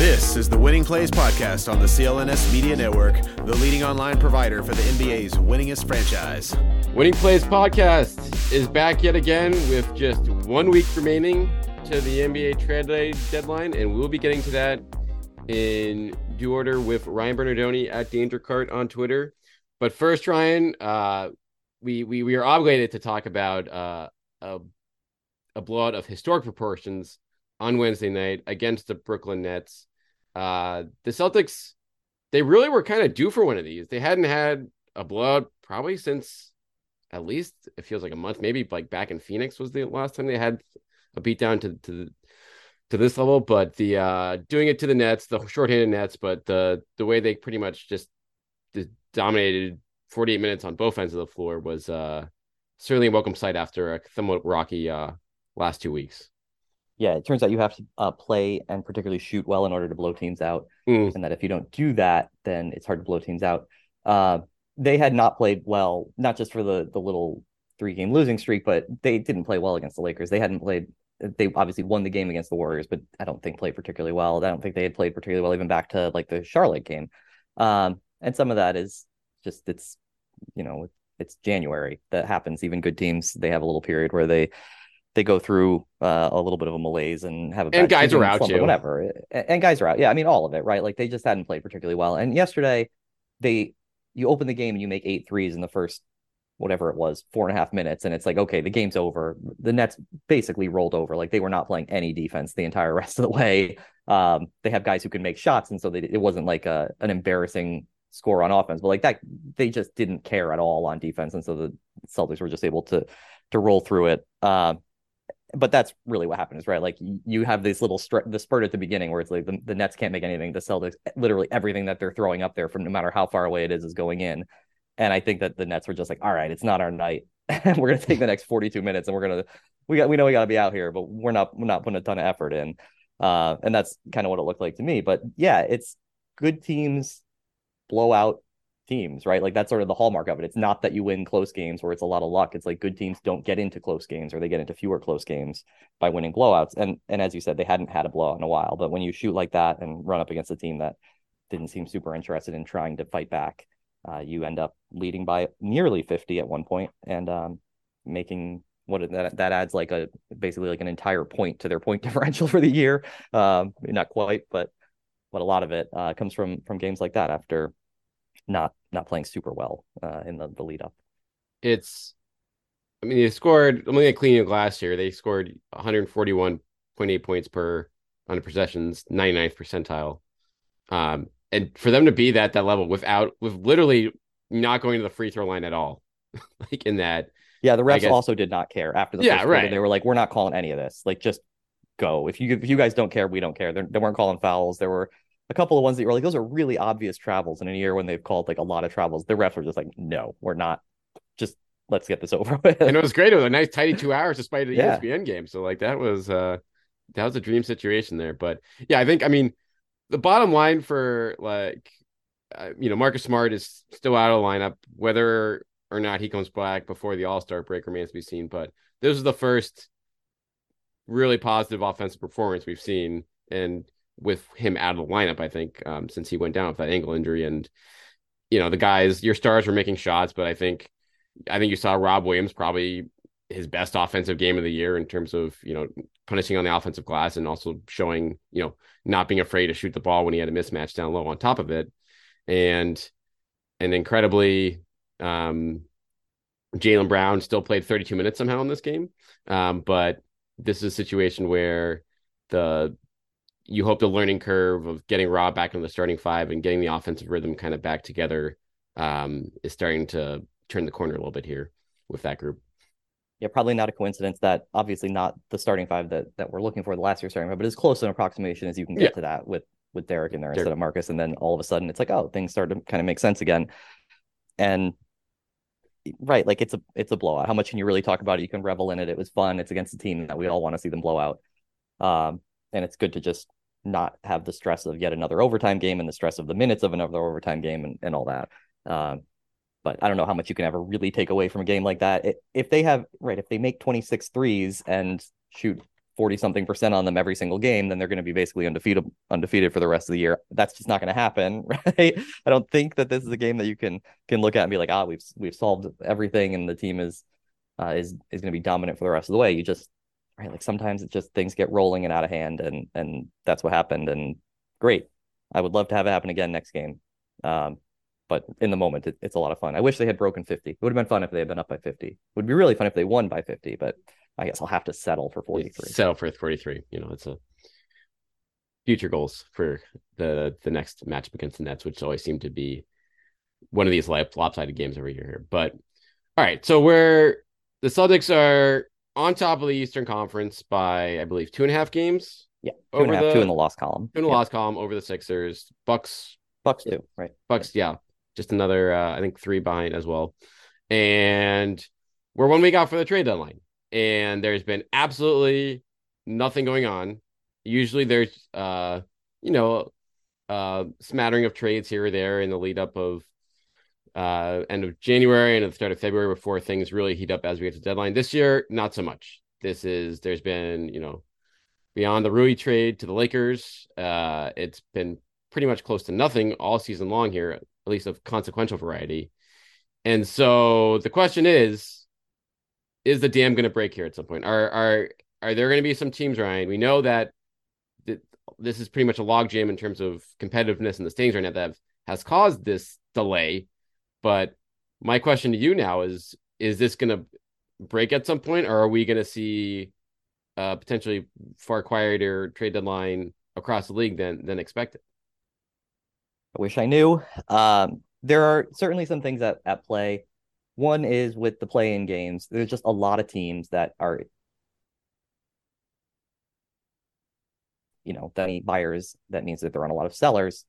This is the Winning Plays Podcast on the CLNS Media Network, the leading online provider for the NBA's winningest franchise. Winning Plays Podcast is back yet again with just one week remaining to the NBA trade deadline, and we'll be getting to that in due order with Ryan Bernardoni at Danger Cart on Twitter. But first, Ryan, uh, we, we we are obligated to talk about uh, a, a blowout of historic proportions on Wednesday night against the Brooklyn Nets. Uh, the Celtics, they really were kind of due for one of these. They hadn't had a blowout probably since at least it feels like a month, maybe like back in Phoenix was the last time they had a beatdown to to to this level. But the uh doing it to the Nets, the shorthanded Nets, but the the way they pretty much just, just dominated 48 minutes on both ends of the floor was uh certainly a welcome sight after a somewhat rocky uh last two weeks yeah, it turns out you have to uh, play and particularly shoot well in order to blow teams out, mm. and that if you don't do that, then it's hard to blow teams out. Uh, they had not played well, not just for the the little three game losing streak, but they didn't play well against the Lakers. They hadn't played. They obviously won the game against the Warriors, but I don't think played particularly well. I don't think they had played particularly well even back to like the Charlotte game. Um, and some of that is just it's you know it's January that happens. Even good teams they have a little period where they they go through uh, a little bit of a malaise and have a and guys are out too. whatever. And guys are out. Yeah i mean all of it right? Like they just hadn't played particularly well. And yesterday they you open the game and you make eight threes in the first whatever it was four and a half minutes and it's like okay the game's over. The nets basically rolled over. Like they were not playing any defense the entire rest of the way. Um, they have guys who can make shots and so they, it wasn't like a an embarrassing score on offense but like that they just didn't care at all on defense and so the celtics were just able to to roll through it. Uh, but that's really what happens, right? Like you have this little str- the spurt at the beginning where it's like the, the Nets can't make anything. The Celtics, literally everything that they're throwing up there from no matter how far away it is, is going in. And I think that the Nets were just like, all right, it's not our night. we're gonna take the next 42 minutes and we're gonna we got we know we gotta be out here, but we're not we're not putting a ton of effort in. Uh, and that's kind of what it looked like to me. But yeah, it's good teams blow out teams, right? Like that's sort of the hallmark of it. It's not that you win close games where it's a lot of luck. It's like good teams don't get into close games or they get into fewer close games by winning blowouts. And and as you said, they hadn't had a blowout in a while. But when you shoot like that and run up against a team that didn't seem super interested in trying to fight back, uh, you end up leading by nearly 50 at one point and um, making what that that adds like a basically like an entire point to their point differential for the year. Um, not quite, but but a lot of it uh, comes from from games like that after not not playing super well uh, in the, the lead up. It's, I mean, they scored. I'm looking at cleaning glass here. They scored 141.8 points per 100 possessions, 99th percentile. Um, and for them to be that that level without with literally not going to the free throw line at all, like in that. Yeah, the refs also did not care after the yeah, right. They were like, "We're not calling any of this. Like, just go. If you if you guys don't care, we don't care." They're, they were not calling fouls. There were a couple of ones that were like, those are really obvious travels in a year when they've called like a lot of travels. The refs were just like, no, we're not. Just let's get this over with. And it was great. It was a nice tidy two hours despite the yeah. ESPN game. So like that was uh that was a dream situation there. But yeah, I think I mean the bottom line for like uh, you know Marcus Smart is still out of the lineup. Whether or not he comes back before the All Star break remains to be seen. But this is the first really positive offensive performance we've seen, and with him out of the lineup, I think, um, since he went down with that ankle injury. And, you know, the guys, your stars were making shots, but I think, I think you saw Rob Williams probably his best offensive game of the year in terms of you know punishing on the offensive glass and also showing you know not being afraid to shoot the ball when he had a mismatch down low on top of it, and and incredibly, um, Jaylen Brown still played 32 minutes somehow in this game, um, but this is a situation where the you hope the learning curve of getting Rob back in the starting five and getting the offensive rhythm kind of back together um, is starting to turn the corner a little bit here with that group. Yeah, probably not a coincidence that obviously not the starting five that that we're looking for the last year starting five, but as close an approximation as you can get yeah. to that with with Derek in there Derek. instead of Marcus, and then all of a sudden it's like, oh, things start to kind of make sense again. And right, like it's a it's a blowout. How much can you really talk about it? You can revel in it. It was fun. It's against a team that we all want to see them blow out. Um, and it's good to just not have the stress of yet another overtime game and the stress of the minutes of another overtime game and, and all that. Um, but I don't know how much you can ever really take away from a game like that. if they have right, if they make 26 threes and shoot 40 something percent on them every single game, then they're going to be basically undefeated undefeated for the rest of the year. That's just not going to happen, right? I don't think that this is a game that you can can look at and be like, ah, we've we've solved everything and the team is uh, is is going to be dominant for the rest of the way. You just right, like sometimes it's just things get rolling and out of hand, and and that's what happened. And great, I would love to have it happen again next game. Um, but in the moment, it, it's a lot of fun. I wish they had broken 50. It would have been fun if they had been up by 50. It would be really fun if they won by 50, but I guess I'll have to settle for 43. Settle for 43. You know, it's a future goals for the the next matchup against the Nets, which always seem to be one of these lopsided games every year here. But all right, so we're the Celtics are on top of the Eastern Conference by I believe two and a half games. Yeah, two and a half, the, two in the loss column. Two in the yeah. loss column over the Sixers. Bucks. Bucks too, right? Bucks, yeah just another uh, I think three behind as well. And we're one week out for the trade deadline, and there's been absolutely nothing going on. Usually, there's uh, you know, uh, smattering of trades here or there in the lead up of uh end of January and at the start of February before things really heat up as we get to deadline. This year, not so much. This is there's been you know beyond the Rui trade to the Lakers, uh, it's been pretty much close to nothing all season long here at least of consequential variety. And so the question is, is the dam going to break here at some point? Are are are there going to be some teams, Ryan? We know that th- this is pretty much a logjam in terms of competitiveness in the standings right now that have, has caused this delay. But my question to you now is: Is this going to break at some point, or are we going to see potentially far quieter trade deadline across the league than than expected? I wish I knew. Um, there are certainly some things at, at play. One is with the play in games, there's just a lot of teams that are, you know, that buyers. That means that there aren't a lot of sellers.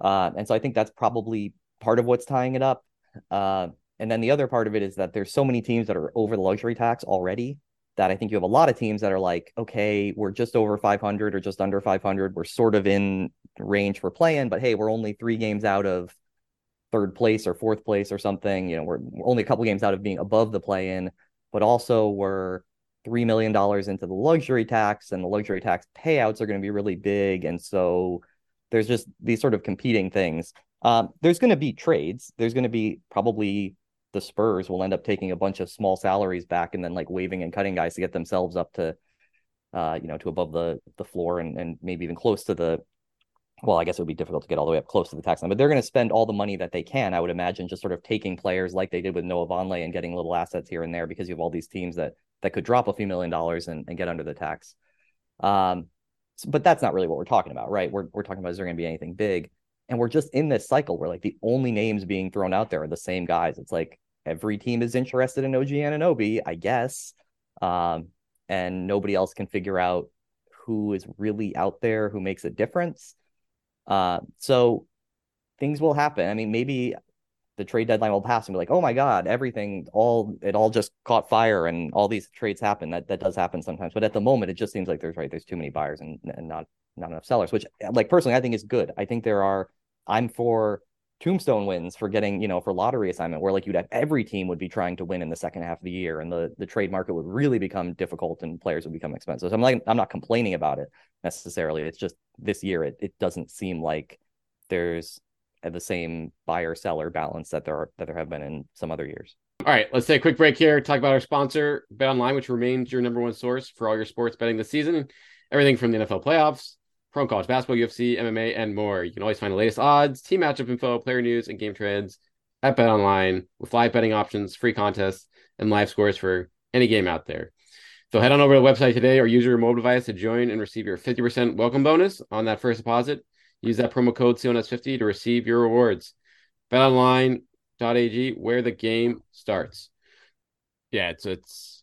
Uh, and so I think that's probably part of what's tying it up. Uh, and then the other part of it is that there's so many teams that are over the luxury tax already that I think you have a lot of teams that are like, okay, we're just over 500 or just under 500. We're sort of in range for playing, but hey, we're only three games out of third place or fourth place or something. You know, we're, we're only a couple games out of being above the play in, but also we're $3 million into the luxury tax and the luxury tax payouts are going to be really big. And so there's just these sort of competing things. Um, there's going to be trades. There's going to be probably the Spurs will end up taking a bunch of small salaries back and then like waving and cutting guys to get themselves up to, uh, you know, to above the the floor and and maybe even close to the. Well, I guess it would be difficult to get all the way up close to the tax line, but they're going to spend all the money that they can. I would imagine just sort of taking players like they did with Noah Vonleh and getting little assets here and there because you have all these teams that that could drop a few million dollars and, and get under the tax. Um, but that's not really what we're talking about, right? We're we're talking about is there going to be anything big? And we're just in this cycle where like the only names being thrown out there are the same guys. It's like every team is interested in OG Anunoby, I guess. Um, and nobody else can figure out who is really out there who makes a difference. Uh, so things will happen. I mean, maybe the trade deadline will pass and be like, oh my God, everything all it all just caught fire and all these trades happen. That that does happen sometimes. But at the moment, it just seems like there's right, there's too many buyers and, and not not enough sellers, which like personally I think is good. I think there are I'm for tombstone wins for getting, you know, for lottery assignment, where like you'd have every team would be trying to win in the second half of the year, and the the trade market would really become difficult and players would become expensive. So I'm like, I'm not complaining about it necessarily. It's just this year it it doesn't seem like there's the same buyer seller balance that there are that there have been in some other years. All right, let's take a quick break here. Talk about our sponsor, Bet Online, which remains your number one source for all your sports betting this season. Everything from the NFL playoffs, pro college basketball, UFC, MMA, and more. You can always find the latest odds, team matchup info, player news, and game trends at Bet Online with live betting options, free contests, and live scores for any game out there. So head on over to the website today or use your mobile device to join and receive your 50% welcome bonus on that first deposit. Use that promo code CLNS50 to receive your rewards. BetOnline.ag, where the game starts. Yeah, it's it's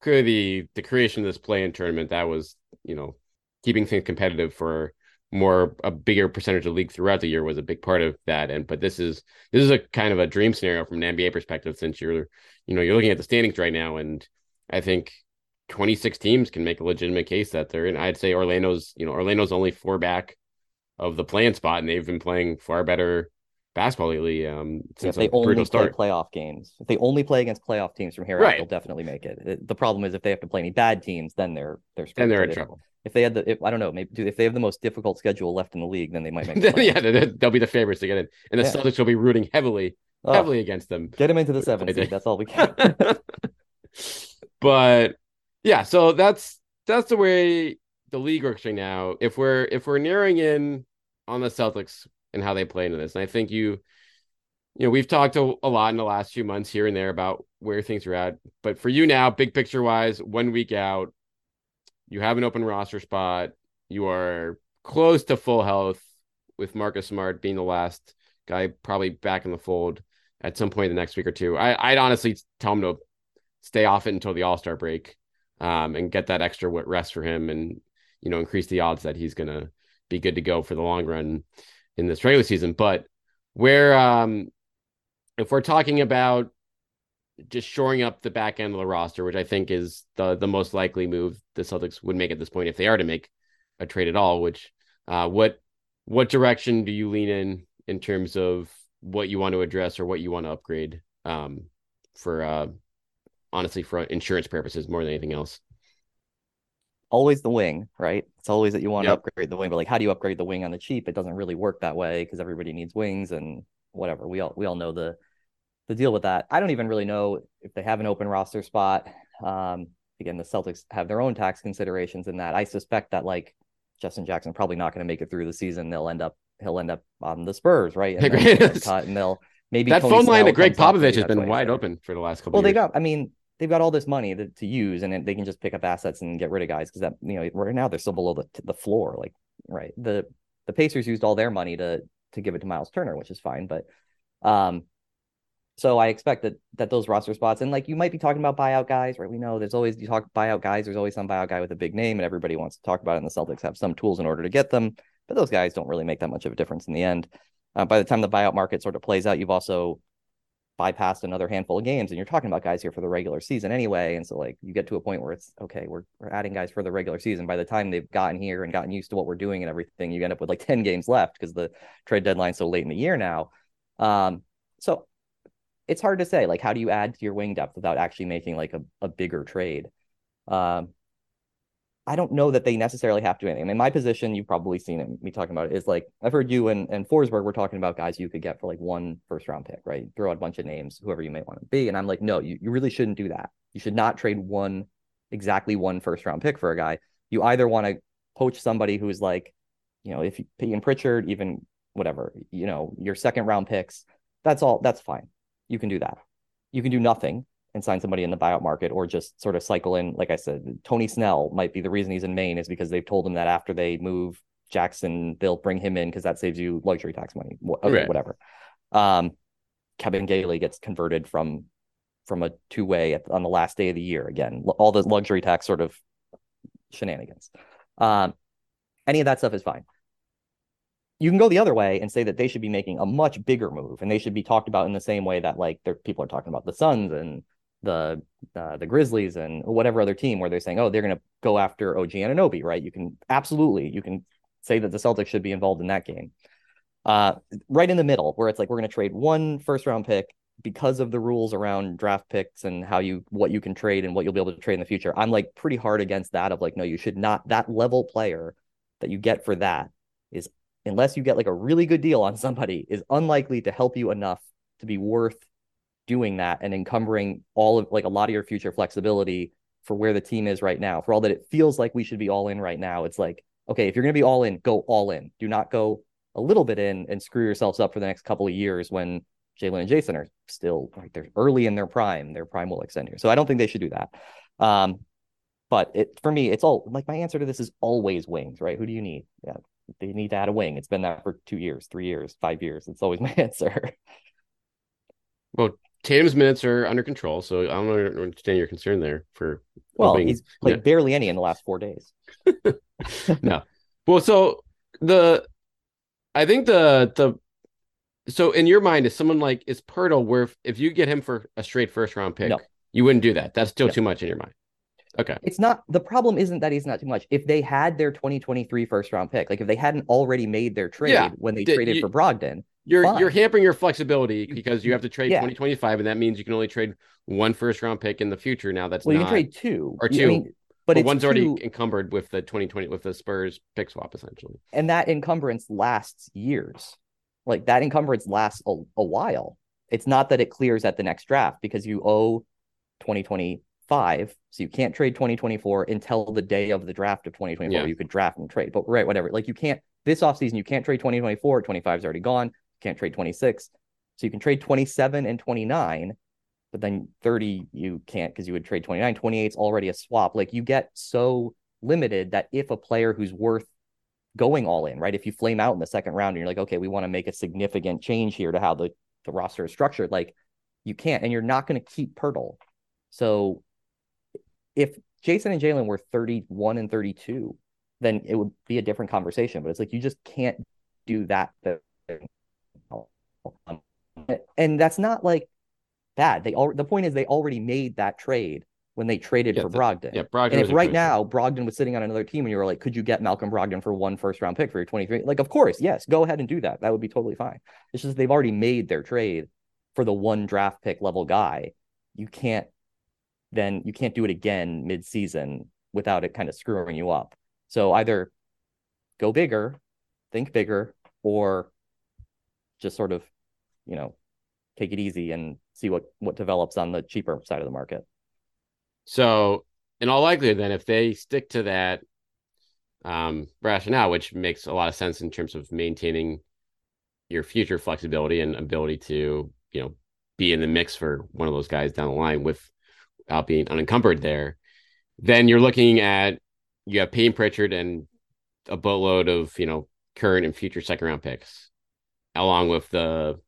clearly the, the creation of this play-in tournament that was, you know, keeping things competitive for more a bigger percentage of league throughout the year was a big part of that. And but this is this is a kind of a dream scenario from an NBA perspective since you're you know you're looking at the standings right now, and I think 26 teams can make a legitimate case that they're in. I'd say Orlando's you know Orlando's only four back of the playing spot, and they've been playing far better basketball lately. Um, since if they only play start. playoff games, if they only play against playoff teams from here right. out, they'll definitely make it. The problem is if they have to play any bad teams, then they're they're then they're in trouble. If they had the, if, I don't know, maybe if they have the most difficult schedule left in the league, then they might make. yeah, they'll be the favorites to get in, and the yeah. Celtics will be rooting heavily, oh, heavily against them. Get them into the seventh seed. That's all we can. but yeah, so that's that's the way the league works right now. If we're if we're nearing in on the Celtics and how they play into this, and I think you you know, we've talked a, a, lot in the last few months here and there about where things are at. But for you now, big picture wise, one week out, you have an open roster spot. You are close to full health with Marcus Smart being the last guy probably back in the fold at some point in the next week or two. I, would honestly tell him to stay off it until the All Star break um, and get that extra rest for him and, you know, increase the odds that he's going to be good to go for the long run in this regular season. But where, um, if we're talking about just shoring up the back end of the roster, which I think is the the most likely move the Celtics would make at this point if they are to make a trade at all. Which uh, what what direction do you lean in in terms of what you want to address or what you want to upgrade um, for uh, honestly for insurance purposes more than anything else? Always the wing, right? It's always that you want yep. to upgrade the wing, but like how do you upgrade the wing on the cheap? It doesn't really work that way because everybody needs wings and whatever. We all we all know the the deal with that. I don't even really know if they have an open roster spot. Um, again, the Celtics have their own tax considerations in that. I suspect that like Justin Jackson probably not going to make it through the season. They'll end up he'll end up on the Spurs, right? And, cut, and they'll maybe that Tony phone line to Gregg Popovich has been wide open for the last couple. Well, they got. I mean, they've got all this money to, to use, and they can just pick up assets and get rid of guys because that you know right now they're still below the the floor. Like right, the the Pacers used all their money to to give it to Miles Turner, which is fine, but um so I expect that that those roster spots and like you might be talking about buyout guys, right? We know there's always you talk buyout guys. There's always some buyout guy with a big name, and everybody wants to talk about it. And the Celtics have some tools in order to get them, but those guys don't really make that much of a difference in the end. Uh, by the time the buyout market sort of plays out, you've also bypassed another handful of games, and you're talking about guys here for the regular season anyway. And so like you get to a point where it's okay, we're we're adding guys for the regular season. By the time they've gotten here and gotten used to what we're doing and everything, you end up with like ten games left because the trade deadline's so late in the year now. Um, so it's hard to say like how do you add to your wing depth without actually making like a, a bigger trade um i don't know that they necessarily have to do anything. I mean, my position you've probably seen it me talking about it is like i've heard you and, and forsberg we're talking about guys you could get for like one first round pick right? Throw out a bunch of names whoever you may want to be and i'm like no you, you really shouldn't do that. You should not trade one exactly one first round pick for a guy. You either want to poach somebody who's like you know if you Ian Pritchard even whatever you know your second round picks that's all that's fine. You can do that. You can do nothing and sign somebody in the buyout market or just sort of cycle in. Like I said, Tony Snell might be the reason he's in Maine is because they've told him that after they move Jackson, they'll bring him in because that saves you luxury tax money. Okay, right. whatever. Um, Kabengele gets converted from from a two way on the last day of the year. Again, all the luxury tax sort of shenanigans. Um, any of that stuff is fine you can go the other way and say that they should be making a much bigger move and they should be talked about in the same way that like people are talking about the Suns and the uh, the Grizzlies and whatever other team where they're saying, oh, they're going to go after OG Anunoby, right? You can absolutely you can say that the Celtics should be involved in that game. Uh, right in the middle, where it's like we're going to trade one first round pick because of the rules around draft picks and how you what you can trade and what you'll be able to trade in the future. I'm like pretty hard against that of like, no, you should not that level player that you get for that is unless you get like a really good deal on somebody, is unlikely to help you enough to be worth doing that and encumbering all of like a lot of your future flexibility for where the team is right now. For all that it feels like we should be all in right now, it's like, okay, if you're going to be all in, go all in. Do not go a little bit in and screw yourselves up for the next couple of years when Jaylen and Jayson are still like they're early in their prime. Their prime will extend here. So I don't think they should do that. Um, but it for me, it's all like my answer to this is always wings, right? Who do you need? Yeah, they need to add a wing. It's been that for two years, three years, five years. It's always my answer. Well, Tatum's minutes are under control, so I don't understand your concern there. For well, he's played yeah. barely any in the last four days. no, well, so the I think the the so in your mind, is someone like is Poeltl worth if, if, you get him for a straight first round pick, no. you wouldn't do that. That's still no. too much in your mind. Okay. It's not the problem isn't that he's not too much. If they had their 2023 first round pick, like if they hadn't already made their trade yeah. when they traded you, for Brogdon, you're fine. you're hampering your flexibility because you have to trade yeah. 2025 and that means you can only trade one first round pick in the future now that's well, not, you can trade two or two. I mean, but, but one's two, already encumbered with the 2020 with the Spurs pick swap essentially. And that encumbrance lasts years. Like that encumbrance lasts a, a while. It's not that it clears at the next draft because you owe 2025, so you can't trade 2024 until the day of the draft of 2024. Yeah. You could draft and trade, but right, whatever. Like you can't this offseason, you can't trade 2024. 25 is already gone. Can't trade 26. So you can trade 27 and 29, but then 30 you can't because you would trade 29. 28 is already a swap. Like you get so limited that if a player who's worth going all in, right? If you flame out in the second round and you're like, okay, we want to make a significant change here to how the, the roster is structured, like you can't, and you're not going to keep Poeltl. So if Jayson and Jaylen were 31 and 32, then it would be a different conversation. But it's like you just can't do that. And that's not like bad. They all the point is they already made that trade when they traded yeah, for Brogdon. Yeah, Brogdon. And if right now Brogdon was sitting on another team and you were like, could you get Malcolm Brogdon for one first round pick for your 23? Like, of course, yes, go ahead and do that. That would be totally fine. It's just they've already made their trade for the one draft pick level guy. You can't then you can't do it again mid-season without it kind of screwing you up. So either go bigger, think bigger, or just sort of, you know, take it easy and see what what develops on the cheaper side of the market. So, in all likelihood, then if they stick to that um, rationale, which makes a lot of sense in terms of maintaining your future flexibility and ability to, you know, be in the mix for one of those guys down the line with out being unencumbered there, then you're looking at you have Payton Pritchard and a boatload of you know current and future second round picks, along with the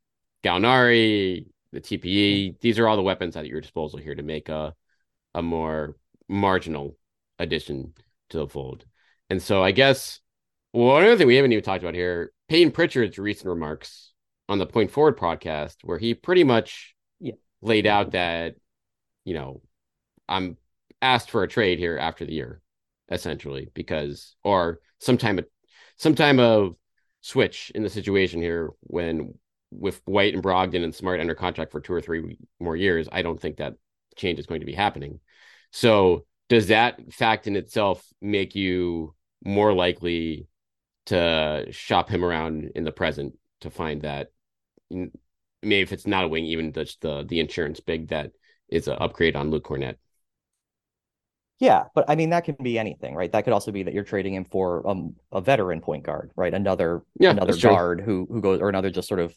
Gallinari, the TPE. These are all the weapons at your disposal here to make a a more marginal addition to the fold. And so I guess well, one other thing we haven't even talked about here, Payton Pritchard's recent remarks on the Point Forward podcast, where he pretty much yeah. laid out that, you know, I'm asked for a trade here after the year, essentially, because or some time of some time of switch in the situation here when with White and Brogdon and Smart under contract for two or three more years, I don't think that change is going to be happening. So does that fact in itself make you more likely to shop him around in the present to find that maybe if it's not a wing, even just the the insurance big that is an upgrade on Luke Kornet? Yeah, but I mean that can be anything, right? That could also be that you're trading him for um, a veteran point guard, right? Another yeah, another guard who who goes or another just sort of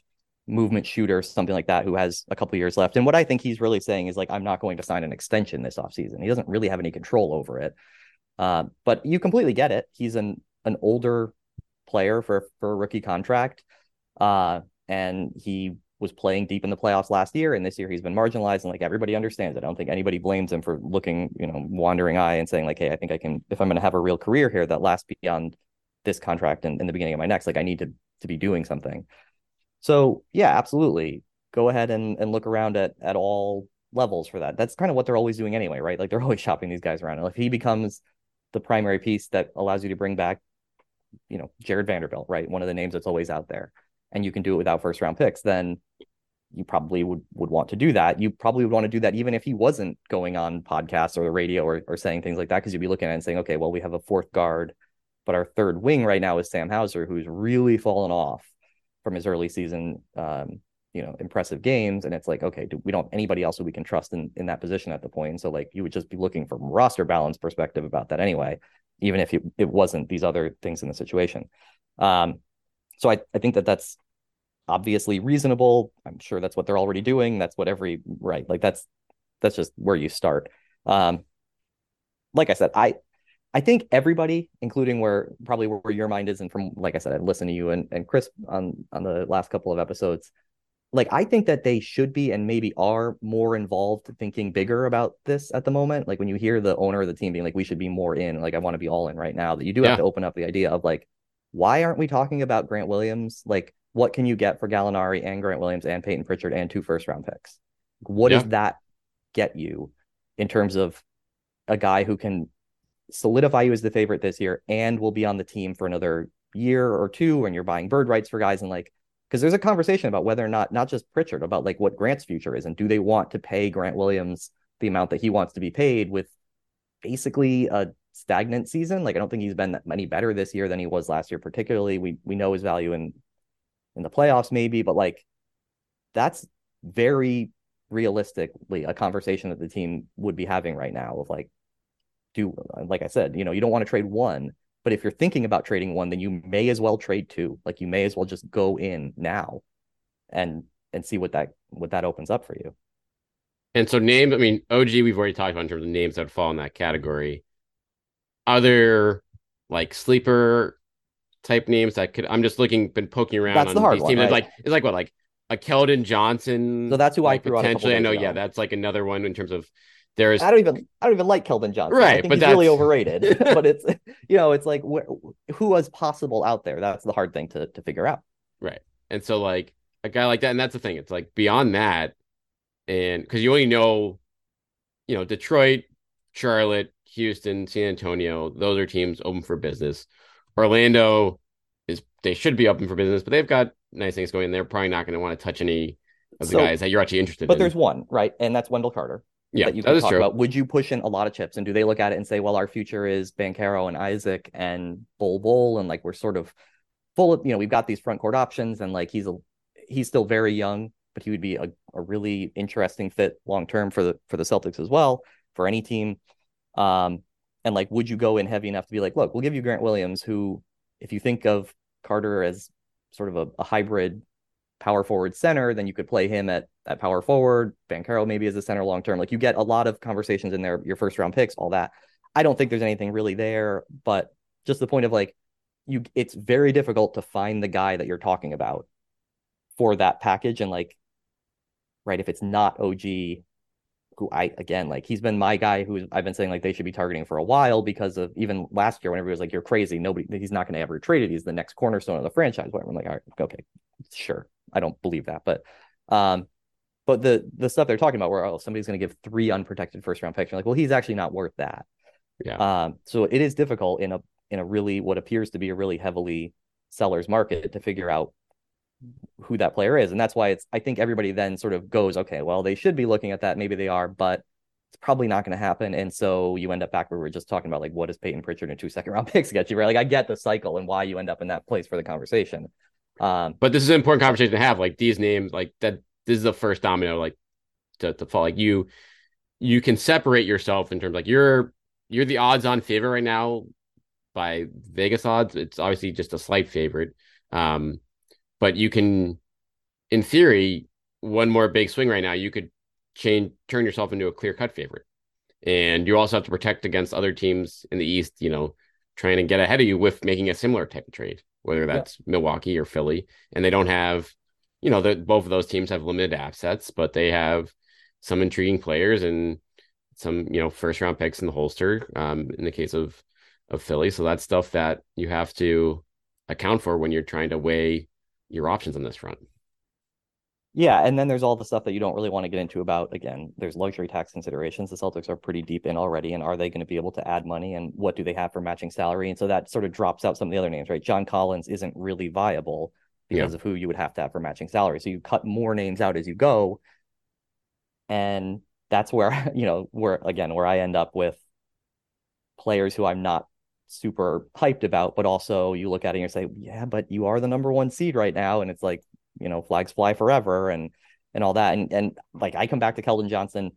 movement shooter, something like that, who has a couple years left. And what I think he's really saying is like, I'm not going to sign an extension this offseason. He doesn't really have any control over it. Uh, but you completely get it. He's an an older player for for a rookie contract, uh, and he was playing deep in the playoffs last year, and this year he's been marginalized, and like everybody understands it. I don't think anybody blames him for looking, you know, wandering eye and saying like, "Hey, I think I can if I'm going to have a real career here that lasts beyond this contract and in the beginning of my next, like I need to to be doing something." So yeah, absolutely, go ahead and and look around at at all levels for that. That's kind of what they're always doing anyway, right? Like they're always shopping these guys around. And if he becomes the primary piece that allows you to bring back, you know, Jarred Vanderbilt, right? One of the names that's always out there and you can do it without first round picks, then you probably would would want to do that. You probably would want to do that even if he wasn't going on podcasts or the radio or, or saying things like that, because you'd be looking at it and saying, okay, well, we have a fourth guard, but our third wing right now is Sam Hauser, who's really fallen off from his early season um, you know impressive games, and it's like okay, do we don't have anybody else who we can trust in in that position at the point. So like you would just be looking from roster balance perspective about that anyway, even if it, it wasn't these other things in the situation. Um, so I I think that that's obviously reasonable. I'm sure that's what they're already doing. That's what every right like that's that's just where you start. Um, like I said, I I think everybody, including where probably where your mind is, and from like I said, I've listened to you and, and Chris on on the last couple of episodes. Like I think that they should be and maybe are more involved thinking bigger about this at the moment. Like when you hear the owner of the team being like, we should be more in, like I want to be all in right now, that you do Yeah. have to open up the idea of like, why aren't we talking about Grant Williams? Like, what can you get for Gallinari and Grant Williams and Payton Pritchard and two first round picks? What does that get you in terms of a guy who can solidify you as the favorite this year and will be on the team for another year or two and you're buying bird rights for guys and like because there's a conversation about whether or not not just Pritchard about like what Grant's future is and do they want to pay Grant Williams the amount that he wants to be paid with basically a stagnant season like I don't think he's been that any better this year than he was last year particularly we we know his value in in the playoffs maybe but like that's very realistically a conversation that the team would be having right now of like do like I said, you know, you don't want to trade one, but if you're thinking about trading one, then you may as well trade two. Like you may as well just go in now and and see what that what that opens up for you. And so names, I mean, OG, we've already talked about in terms of names that fall in that category. Other like sleeper type names that could I'm just looking, been poking around That's on the hard these one, teams. It's right? like it's like what, like a Keldon Johnson. So that's who I like, threw out a couple potentially. I know, ago. yeah, that's like another one in terms of there's I don't even I don't even like Kelvin Johnson. Right, I Right, think but he's really overrated. but it's you know, it's like wh- who was possible out there. That's the hard thing to to figure out. Right. And so like a guy like that, and that's the thing. It's like beyond that, and because you only know, you know, Detroit, Charlotte, Houston, San Antonio, those are teams open for business. Orlando is they should be open for business, but they've got nice things going. They're probably not going to want to touch any of the So- guys that you're actually interested But in. But there's one, right? And that's Wendell Carter. yeah, that you that can is talk true. about. Would you push in a lot of chips, and do they look at it and say, "Well, our future is Banchero and Isaac and Bol Bol, and like we're sort of full of, you know, we've got these front court options, and like he's a he's still very young, but he would be a, a really interesting fit long term for the for the Celtics as well for any team. Um, and like, would you go in heavy enough to be like, look, we'll give you Grant Williams, who, if you think of Carter as sort of a, a hybrid power forward center, then you could play him at at power forward, Banchero maybe as a center long term. Like you get a lot of conversations in there, your first round picks, all that. I don't think there's anything really there, but just the point of like you it's very difficult to find the guy that you're talking about for that package and like right if it's not OG who I again like he's been my guy who I've been saying like they should be targeting for a while because of even last year whenever he was like you're crazy. Nobody he's not going to ever trade it. He's the next cornerstone of the franchise. Whatever. I'm like all right okay. Sure. I don't believe that. But um but the the stuff they're talking about where oh somebody's going to give three unprotected first round picks you're like well he's actually not worth that. Yeah. um so it is difficult in a in a really what appears to be a really heavily sellers market to figure out who that player is and that's why it's I think everybody then sort of goes okay well they should be looking at that maybe they are but it's probably not going to happen and so you end up back where we are just talking about like what does Payton Pritchard and two second round picks get you right like I get the cycle and why you end up in that place for the conversation um But this is an important conversation to have. Like these names, like that. This is the first domino, like to, to fall. Like you, you can separate yourself in terms like you're you're the odds-on favorite right now by Vegas odds. It's obviously just a slight favorite, um, but you can, in theory, one more big swing right now, you could change turn yourself into a clear-cut favorite, and you also have to protect against other teams in the East. You know, trying to get ahead of you with making a similar type of trade, whether that's Milwaukee or Philly, and they don't have, you know, the, both of those teams have limited assets, but they have some intriguing players and some, you know, first round picks in the holster. Um, in the case of of Philly, so that's stuff that you have to account for when you're trying to weigh your options on this front. Yeah, and then there's all the stuff that you don't really want to get into about again, there's luxury tax considerations. The Celtics are pretty deep in already, and are they going to be able to add money and what do they have for matching salary? And so that sort of drops out some of the other names, right? John Collins isn't really viable because of who you would have to have for matching salary. So you cut more names out as you go. And that's where, you know, where again, where I end up with players who I'm not super hyped about, but also you look at it and you say, yeah, but you are the number one seed right now. And it's like, you know flags fly forever and and all that and and like I come back to Keldon Johnson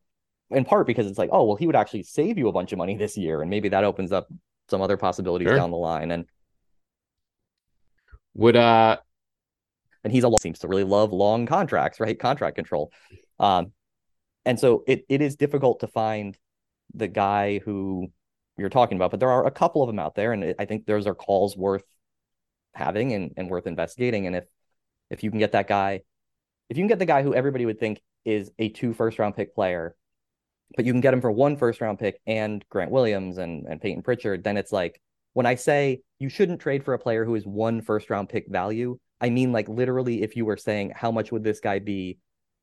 in part because it's like oh well he would actually save you a bunch of money this year and maybe that opens up some other possibilities Sure. down the line and Would uh and he's a lot seems to really love long contracts, right? Contract control. Um, and so it it is difficult to find the guy who you're talking about, but there are a couple of them out there, and I think those are calls worth having and, and worth investigating. And if if you can get that guy, if you can get the guy who everybody would think is a two first round pick player, but you can get him for one first round pick and Grant Williams and and Payton Pritchard, then it's like when I say you shouldn't trade for a player who is one first round pick value, I mean like literally if you were saying how much would this guy be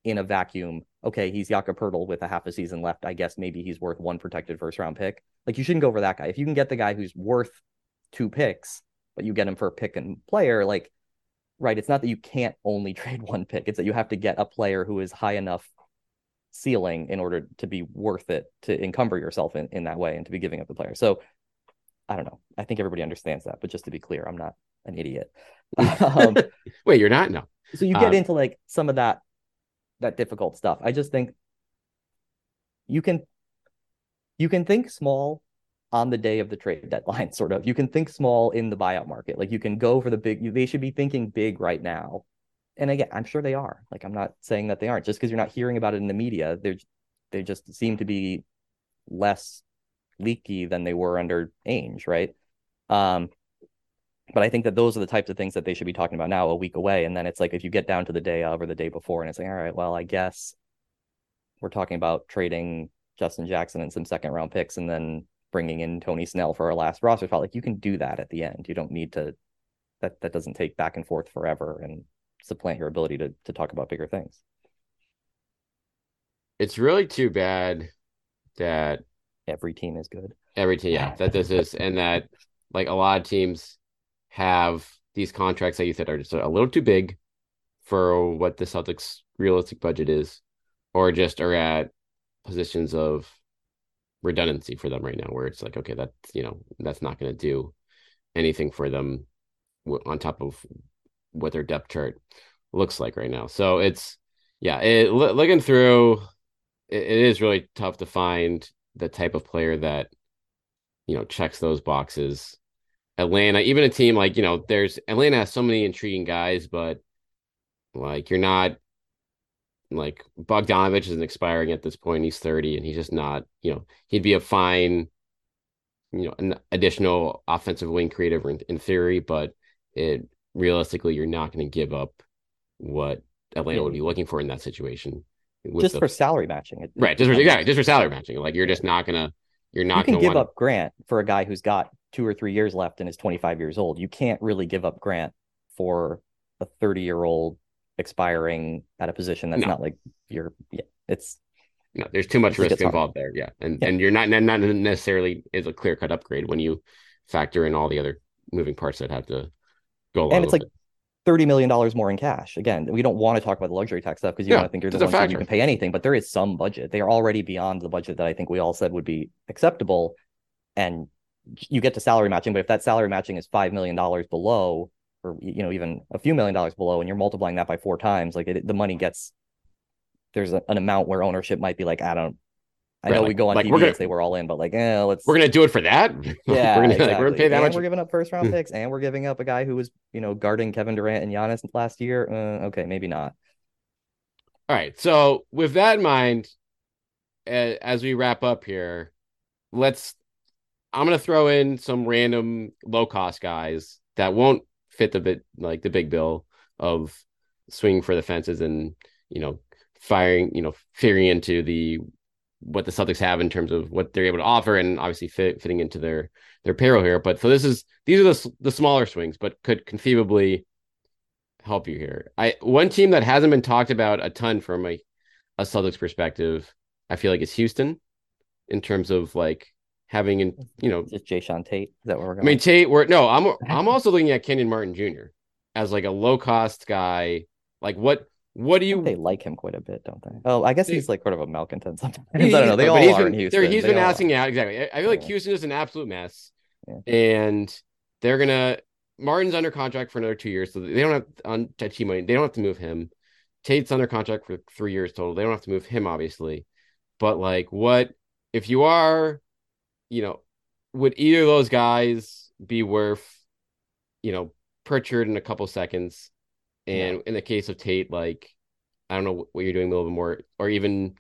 in a vacuum? Okay, he's Jakob Poeltl with a half a season left. I guess maybe he's worth one protected first round pick. Like you shouldn't go for that guy. If you can get the guy who's worth two picks, but you get him for a pick and player, like right, it's not that you can't only trade one pick. It's that you have to get a player who is high enough ceiling in order to be worth it to encumber yourself in, in that way and to be giving up the player. So I don't know. I think everybody understands that, but just to be clear, I'm not an idiot. um, wait, you're not? No. so you get Um, into like some of that that difficult stuff. I just think you can you can think small on the day of the trade deadline, sort of. You can think small in the buyout market. Like you can go for the big. They should be thinking big right now. And again, I'm sure they are. Like I'm not saying that they aren't. Just because you're not hearing about it in the media, they're they just seem to be less leaky than they were under Ainge, right? Um, but I think that those are the types of things that they should be talking about now, a week away. And then it's like if you get down to the day of or the day before, and it's like, all right, well, I guess we're talking about trading Justin Jackson and some second round picks, and then bringing in Tony Snell for our last roster spot. Like you can do that at the end. You don't need to. That that doesn't take back and forth forever and supplant your ability to to talk about bigger things. It's really too bad that Every team is good. every team, yeah, that this is, and that like a lot of teams have these contracts that you said are just a little too big for what the Celtics' realistic budget is, or just are at positions of redundancy for them right now, where it's like, okay, that's you know that's not going to do anything for them on top of what their depth chart looks like right now. So it's yeah, it, looking through, it, it is really tough to find the type of player that you know checks those boxes. Atlanta, even a team like you know, there's Atlanta has so many intriguing guys, but like you're not like Bogdanovich isn't expiring at this point. He's 30 and he's just not, you know, he'd be a fine, you know, an additional offensive wing creative in, in theory, but it realistically, you're not going to give up what Atlanta would hmm. be looking for in that situation. Just the- for salary matching. It- right, just for, yeah, just for salary matching. Like you're just not gonna, you're you not can gonna give up Grant for a guy who's got two or three years left and is 25 years old. You can't really give up Grant for a 30 year old expiring at a position that's No. not like you're. Yeah, it's No, there's too much risk hard. involved there. Yeah, and Yeah. and you're not not necessarily is a clear cut upgrade when you factor in all the other moving parts that have to go along. and it's like 30 million dollars more in cash. Again, we don't want to talk about the luxury tax stuff because you Yeah, want to think you're the ones who you can pay anything, but there is some budget. They are already beyond the budget that I think we all said would be acceptable. And you get to salary matching, but if that salary matching is five million dollars below, or you know, even a few million dollars below, and you're multiplying that by four times, like it, the money gets there's a, an amount where ownership might be like, I don't I Right, know like- we go on like TV we're gonna- and say we're all in, but like, eh, let's we're gonna do it for that. yeah, we're gonna exactly. like, we're gonna pay that and much. we're giving up first round picks, and we're giving up a guy who was, you know, guarding Kevin Durant and Giannis last year. Uh, okay, maybe not. All right. So with that in mind, as we wrap up here, let's. I'm gonna throw in some random low cost guys that won't fit the bit like the big bill of swinging for the fences and you know firing you know figuring into the what the Celtics have in terms of what they're able to offer and obviously fit, fitting into their their payroll here. But so this is these are the the smaller swings, but could conceivably help you here. I one team that hasn't been talked about a ton from a a Celtics perspective, I feel like is Houston in terms of like having in you know Just Jae'Sean Tate. Is that what we're going? I mean Tate we're no I'm I'm also looking at Kenyon Martin Jr. as like a low cost guy. Like what what do you they like him quite a bit, don't they? Oh, I guess They- he's like sort of a malcontent sometimes. I don't know. They all he's are been, in Houston. He's They been are. asking out exactly. I I feel like Yeah. Houston is an absolute mess, Yeah. and they're gonna Martin's under contract for another two years, so they don't have on Tachi money. They don't have to move him. Tate's under contract for three years total. They don't have to move him, obviously. But like, what if you are, you know, would either of those guys be worth, you know, Pritchard in a couple seconds? And yeah. in the case of Tate, like, I don't know what you're doing a little bit more, or even,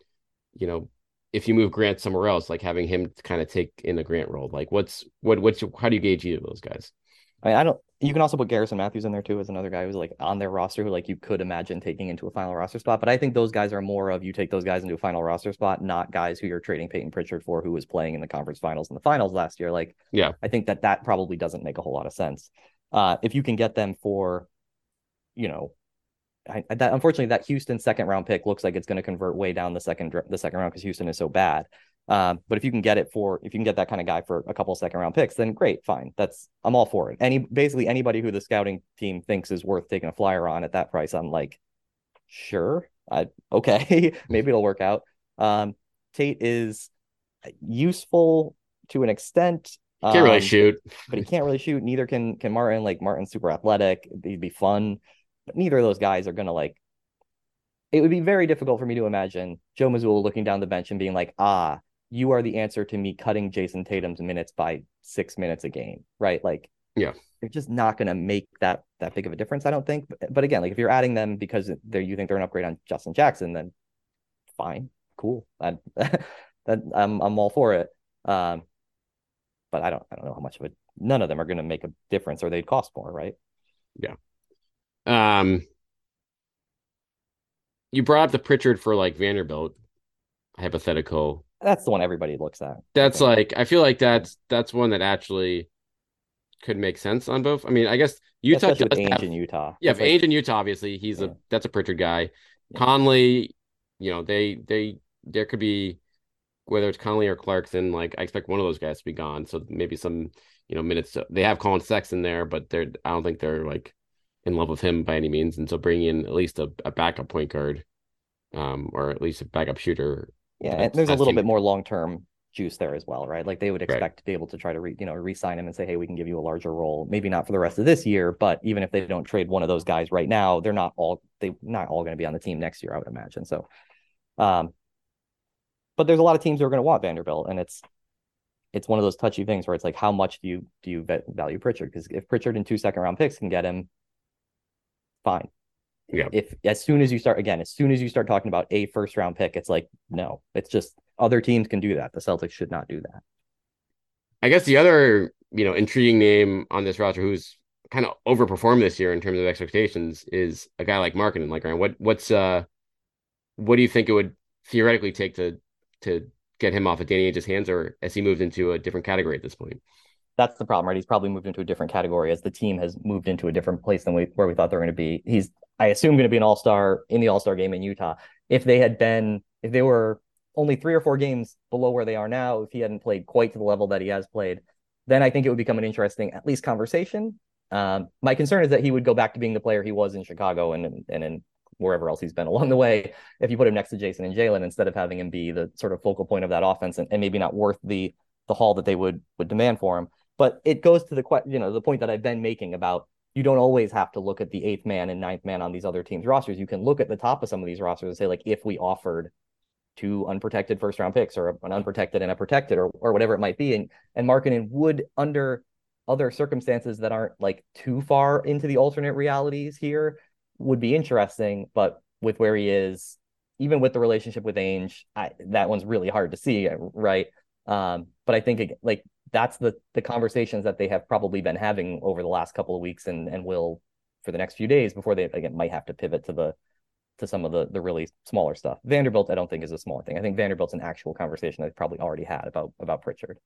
you know, if you move Grant somewhere else, like having him kind of take in the Grant role, like what's what what's how do you gauge either of those guys? I, mean, I don't. You can also put Garrison Matthews in there too as another guy who's like on their roster who like you could imagine taking into a final roster spot. But I think those guys are more of you take those guys into a final roster spot, not guys who you're trading Payton Pritchard for, who was playing in the conference finals and the finals last year. Like, yeah, I think that that probably doesn't make a whole lot of sense. Uh, if you can get them for, you know, I, that unfortunately that Houston second round pick looks like it's going to convert way down the second the second round because Houston is so bad. Um, but if you can get it for if you can get that kind of guy for a couple second round picks, then great, fine. That's I'm all for it. Any basically anybody who the scouting team thinks is worth taking a flyer on at that price, I'm like, sure, I okay, maybe it'll work out. Um, Tate is useful to an extent. Can't really um, shoot, but he can't really shoot. Neither can can Martin. Like Martin's super athletic. He'd be fun, but neither of those guys are gonna like. It would be very difficult for me to imagine Joe Mazzulla looking down the bench and being like, ah, you are the answer to me cutting Jayson Tatum's minutes by six minutes a game, right? Like, yeah, they're just not going to make that that big of a difference, I don't think. But, but again, like if you're adding them because they you think they're an upgrade on Justin Jackson, then fine, cool. That that I'm I'm all for it. Um, but I don't I don't know how much of it. None of them are going to make a difference, or they'd cost more, right? Yeah. Um. You brought up the Pritchard for like Vanderbilt hypothetical that's the one everybody looks at. That's like I feel like that's that's one that actually could make sense on both. I mean, I guess Utah Especially with Ainge have, in Utah. Yeah, like, Ainge in Utah, obviously he's yeah. a that's a Pritchard guy. Yeah. Conley, you know, they they there could be whether it's Conley or Clarkson. Like I expect one of those guys to be gone, so maybe some you know minutes. To, they have Collin Sexton there, but they're I don't think they're like in love with him by any means. And so bringing in at least a, a backup point guard, um, or at least a backup shooter yeah, and there's a little bit more long term juice there as well, right? Like they would expect right. to be able to try to re, you know re-sign him and say, hey, we can give you a larger role. Maybe not for the rest of this year, but even if they don't trade one of those guys right now, they're not all they not all going to be on the team next year, I would imagine. So, um, but there's a lot of teams who are going to want Vanderbilt, and it's it's one of those touchy things where it's like, how much do you do you value Pritchard? Because if Pritchard and two second round picks can get him, fine. Yeah. If as soon as you start again, as soon as you start talking about a first round pick, it's like no, it's just other teams can do that. The Celtics should not do that. I guess the other you know intriguing name on this roster who's kind of overperformed this year in terms of expectations is a guy like Markkanen. Like Ryan, what what's uh what do you think it would theoretically take to to get him off of Danny Ainge's hands, or as he moved into a different category at this point? That's the problem, right? He's probably moved into a different category as the team has moved into a different place than we where we thought they were going to be. He's I assume going to be an all star in the all star game in Utah. If they had been, if they were only three or four games below where they are now, if he hadn't played quite to the level that he has played, then I think it would become an interesting, at least conversation. Um, my concern is that he would go back to being the player he was in Chicago and and in wherever else he's been along the way. If you put him next to Jayson and Jaylen instead of having him be the sort of focal point of that offense and, and maybe not worth the the haul that they would would demand for him. But it goes to the you know the point that I've been making about you don't always have to look at the eighth man and ninth man on these other teams' rosters. You can look at the top of some of these rosters and say, like, if we offered two unprotected first round picks or an unprotected and a protected or or whatever it might be, and and Markkanen would under other circumstances that aren't like too far into the alternate realities here would be interesting, but with where he is, even with the relationship with Ainge, I, that one's really hard to see, right? Um, but I think like that's the the conversations that they have probably been having over the last couple of weeks and and will for the next few days before they again might have to pivot to the to some of the the really smaller stuff. Vanderbilt, I don't think is a smaller thing. I think Vanderbilt's an actual conversation they've probably already had about about Pritchard.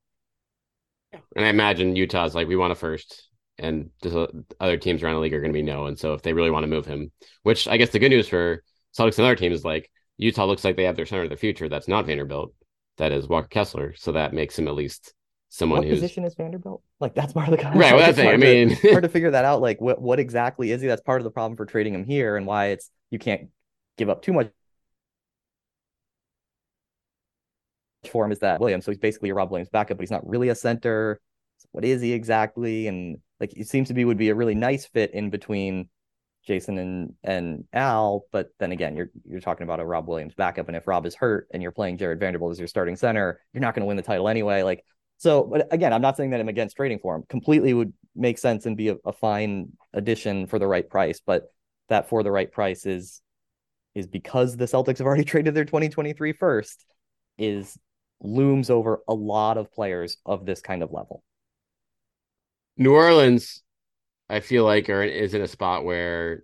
And I imagine Utah's like we want a first, and just uh, other teams around the league are going to be no. And so if they really want to move him, which I guess the good news for Celtics and other teams is like Utah looks like they have their center of the future. That's not Vanderbilt. That is Walker Kessler. So that makes him at least someone what who's position is Vanderbilt? Like that's part of the right. Well, that's thing. I mean, to, hard to figure that out. Like what what exactly is he? That's part of the problem for trading him here and why it's you can't give up too much for him is that Williams. So he's basically a Rob Williams backup, but he's not really a center. So what is he exactly? And like it seems to be would be a really nice fit in between Jayson and and Al. But then again, you're you're talking about a Rob Williams backup, and if Rob is hurt and you're playing Jarred Vanderbilt as your starting center, you're not going to win the title anyway. Like so, but again, I'm not saying that I'm against trading for him. Completely would make sense and be a, a fine addition for the right price, but that for the right price is is because the Celtics have already traded their 2023 first is looms over a lot of players of this kind of level. New Orleans, I feel like are is in a spot where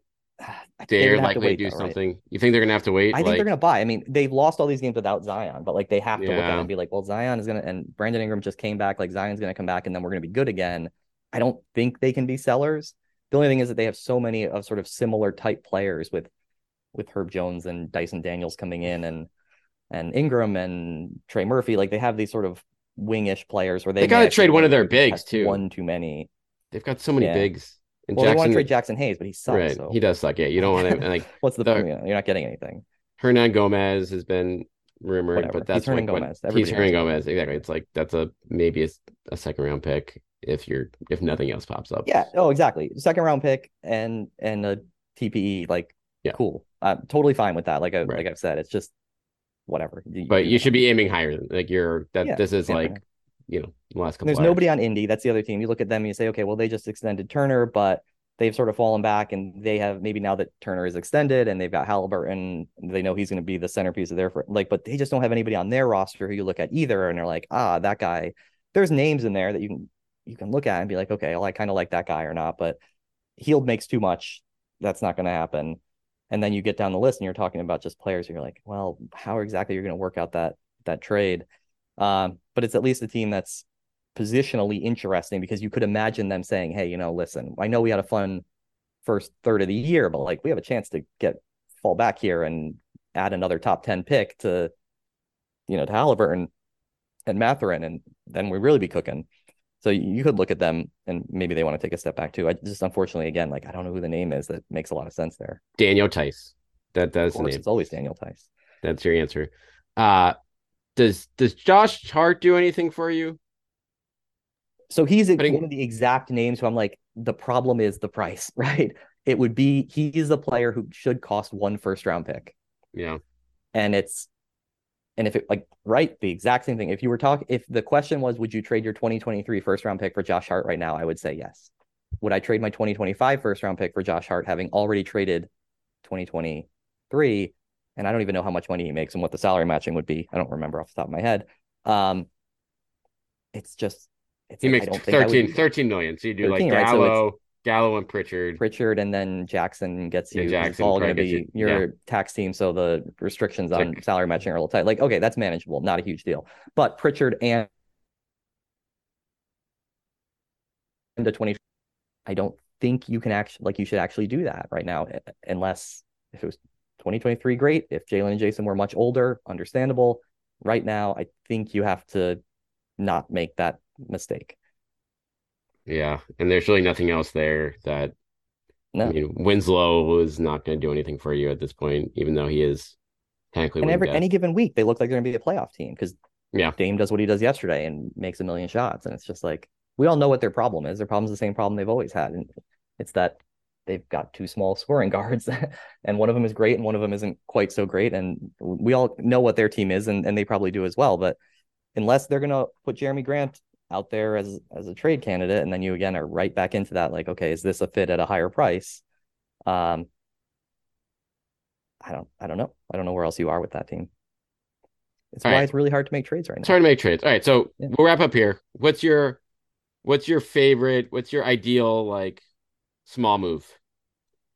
they're, likely to do though, something. Right? You think they're gonna have to wait? I think like... they're gonna buy. I mean, they've lost all these games without Zion, but like they have to yeah. look at it and be like, well, Zion is gonna and Brandon Ingram just came back. Like Zion's gonna come back, and then we're gonna be good again. I don't think they can be sellers. The only thing is that they have so many of sort of similar type players with with Herb Jones and Dyson Daniels coming in and and Ingram and Trey Murphy. Like they have these sort of wingish players where they, they got to trade one of their bigs too. One too many. They've got so many yeah. bigs. And well, Jackson, they want to trade Jaxson Hayes, but he sucks. Right. So. He does suck. Yeah, you don't want to like. What's the, the point? You're not getting anything. Hernangomez has been rumored, Whatever. but that's he's like Gomez. What, he's Hernangomez. Exactly. It's like that's a maybe a, a, second round pick if you're if nothing else pops up. Yeah. Oh, exactly. Second round pick and and a TPE. Like, yeah. cool. I'm totally fine with that. Like I right. like I've said, it's just whatever. You, but you, you should be aiming higher. Like you're that. Yeah, this is yeah, like you know last couple. There's nobody on Indy. That's the other team. You look at them and you say, okay, well they just extended Turner, but they've sort of fallen back and they have maybe now that Turner is extended and they've got Halliburton, they know he's going to be the centerpiece of their like, but they just don't have anybody on their roster who you look at either, and they're like, ah, that guy. There's names in there that you can you can look at and be like, okay, well, I kind of like that guy or not, but Hield makes too much. That's not going to happen. And then you get down the list and you're talking about just players. And you're like, well, how exactly you're going to work out that that trade? Um, but it's at least a team that's positionally interesting because you could imagine them saying, "Hey, you know, listen, I know we had a fun first third of the year, but like we have a chance to get fall back here and add another top 10 pick to you know to Halliburton and Mathurin, and then we really be cooking. So you could look at them and maybe they want to take a step back too. I just unfortunately again like I don't know who the name is that makes a lot of sense there. Daniel Theis. That does the name. It's always Daniel Theis. That's your answer. Uh does does Josh Hart do anything for you? So he's Putting... one of the exact names who I'm like, the problem is the price, right? It would be he's a player who should cost one first round pick. Yeah. And it's and if it like right, the exact same thing. If you were talking if the question was, would you trade your 2023 first round pick for Josh Hart right now? I would say yes. Would I trade my 2025 first round pick for Josh Hart, having already traded 2023? And I don't even know how much money he makes and what the salary matching would be. I don't remember off the top of my head. Um, it's just it's he makes 13, 13 million. So you do 13, like Gallo, right? so Gallo and Pritchard. Pritchard and then Jackson gets you. Jackson it's all going to be you, your yeah. tax team. So the restrictions on salary matching are a little tight. Like, okay, that's manageable, not a huge deal. But Pritchard and the 20, I don't think you can actually, like, you should actually do that right now, unless if it was 2023, great. If Jaylen and Jayson were much older, understandable. Right now, I think you have to not make that mistake. Yeah, and there's really nothing else there that. No. I mean, Winslow is not going to do anything for you at this point, even though he is technically. And every any given week, they look like they're going to be a playoff team because yeah, Dame does what he does yesterday and makes a million shots, and it's just like we all know what their problem is. Their problem is the same problem they've always had, and it's that they've got two small scoring guards, and one of them is great, and one of them isn't quite so great. And we all know what their team is, and, and they probably do as well. But unless they're going to put Jerami Grant out there as as a trade candidate and then you again are right back into that like okay is this a fit at a higher price um i don't i don't know i don't know where else you are with that team it's all why right. it's really hard to make trades right now it's hard to make trades all right so yeah. we'll wrap up here what's your what's your favorite what's your ideal like small move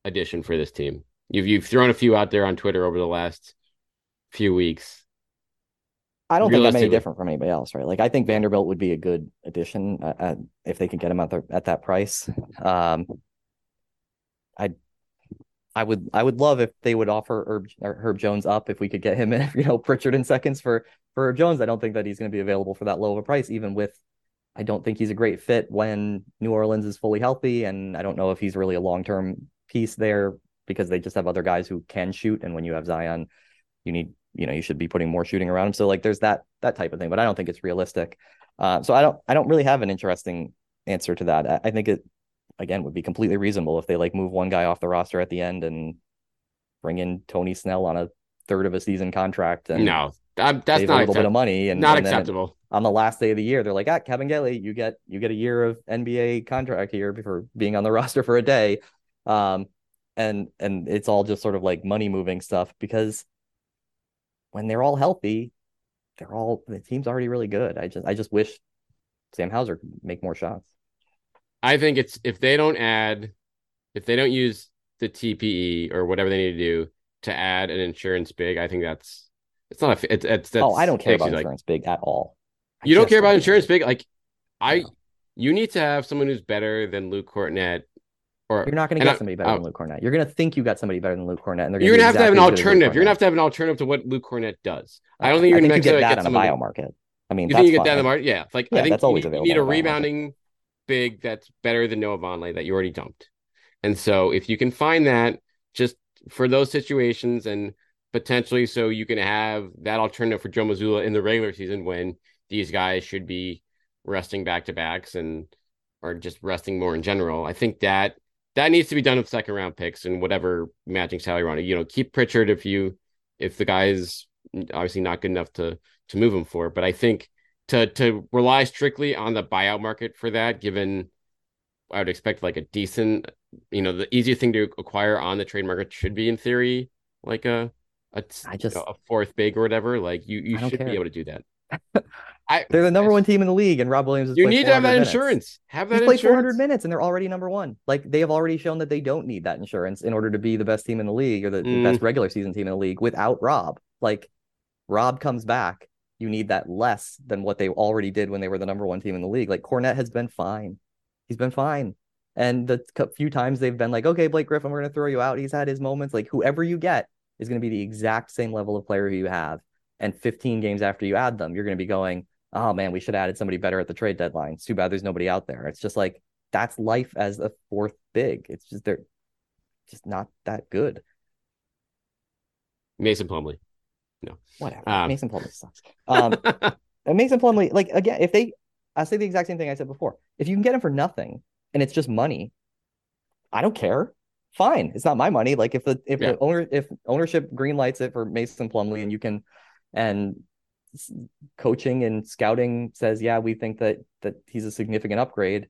addition for this team you've you've thrown a few out there on twitter over the last few weeks I don't think I'm any different from anybody else, right? Like I think Vanderbilt would be a good addition uh, uh if they could get him at the, at that price. Um, I I would I would love if they would offer Herb, Herb Jones up if we could get him in, you know, Pritchard in seconds for for Herb Jones. I don't think that he's going to be available for that low of a price, even with. I don't think he's a great fit when New Orleans is fully healthy, and I don't know if he's really a long term piece there because they just have other guys who can shoot, and when you have Zion, you need you know you should be putting more shooting around him. So like there's that that type of thing, but I don't think it's realistic. Uh, so I don't I don't really have an interesting answer to that. I, I think it again would be completely reasonable if they like move one guy off the roster at the end and bring in Tony Snell on a third of a season contract and no, that, that's not a little accept- bit of money and not and acceptable. On the last day of the year they're like ah Kevin Gelly you get you get a year of NBA contract here for being on the roster for a day. Um and and it's all just sort of like money moving stuff because when they're all healthy they're all the team's already really good. I just I just wish Sam Hauser could make more shots. I think it's if they don't add, if they don't use the TPE or whatever they need to do to add an insurance big, I think that's it's not a it's it's that's oh I don't care about actually, like, insurance big at all you don't care about insurance big. Like I, No. you need to have someone who's better than Luke Kornet, or You're not going to get I- somebody better I- than oh. Luke Kornet. You're going to think you got somebody better than Luke Kornet, and they're you're gonna gonna have to have an exactly as good as Luke alternative. You're gonna have to have an alternative to what Luke Kornet does. I don't think you're you necessarily get that get on someone- bio market. I mean, You think you get fine. that in the market? Yeah, like Yeah, I think that's always you, you available need a market. rebounding big that's better than Noah Vonleh that you already dumped. And so if you can find that just for those situations and potentially so you can have that alternative for Joe Mazzulla in the regular season when these guys should be resting back to backs and or just resting more in general. I think that that needs to be done with second round picks and whatever matching salary on it. You know, keep Pritchard if you if the guy is obviously not good enough to to move him for. But I think to to rely strictly on the buyout market for that, given I would expect like a decent, you know, the easiest thing to acquire on the trade market should be in theory like a a, I just- a fourth big or whatever. Like you you should care. be able to do that. I They're the number one team in the league, and Rob Williams. You need to have that minutes. insurance. Have that He's played 400 minutes, and they're already number one. Like they have already shown that they don't need that insurance in order to be the best team in the league or the, the Mm. best regular season team in the league without Rob. Like Rob comes back, you need that less than what they already did when they were the number one team in the league. Like Kornet has been fine. He's been fine. And the few times they've been like, okay, Blake Griffin, we're going to throw you out. He's had his moments. Like whoever you get is going to be the exact same level of player who you have. And 15 games after you add them, you're going to be going, oh man, we should have added somebody better at the trade deadline. It's too bad there's nobody out there. It's just like that's life as a fourth big. It's just they're just not that good. Mason Plumlee. No. Whatever. Um, Mason Plumlee sucks. Um, Mason Plumlee, like again, if they, I say the exact same thing I said before. If you can get him for nothing and it's just money, I don't care. Fine, it's not my money. Like if the if Yeah. the owner if ownership green lights it for Mason Plumlee and you can, and coaching and scouting says, yeah, we think that that he's a significant upgrade.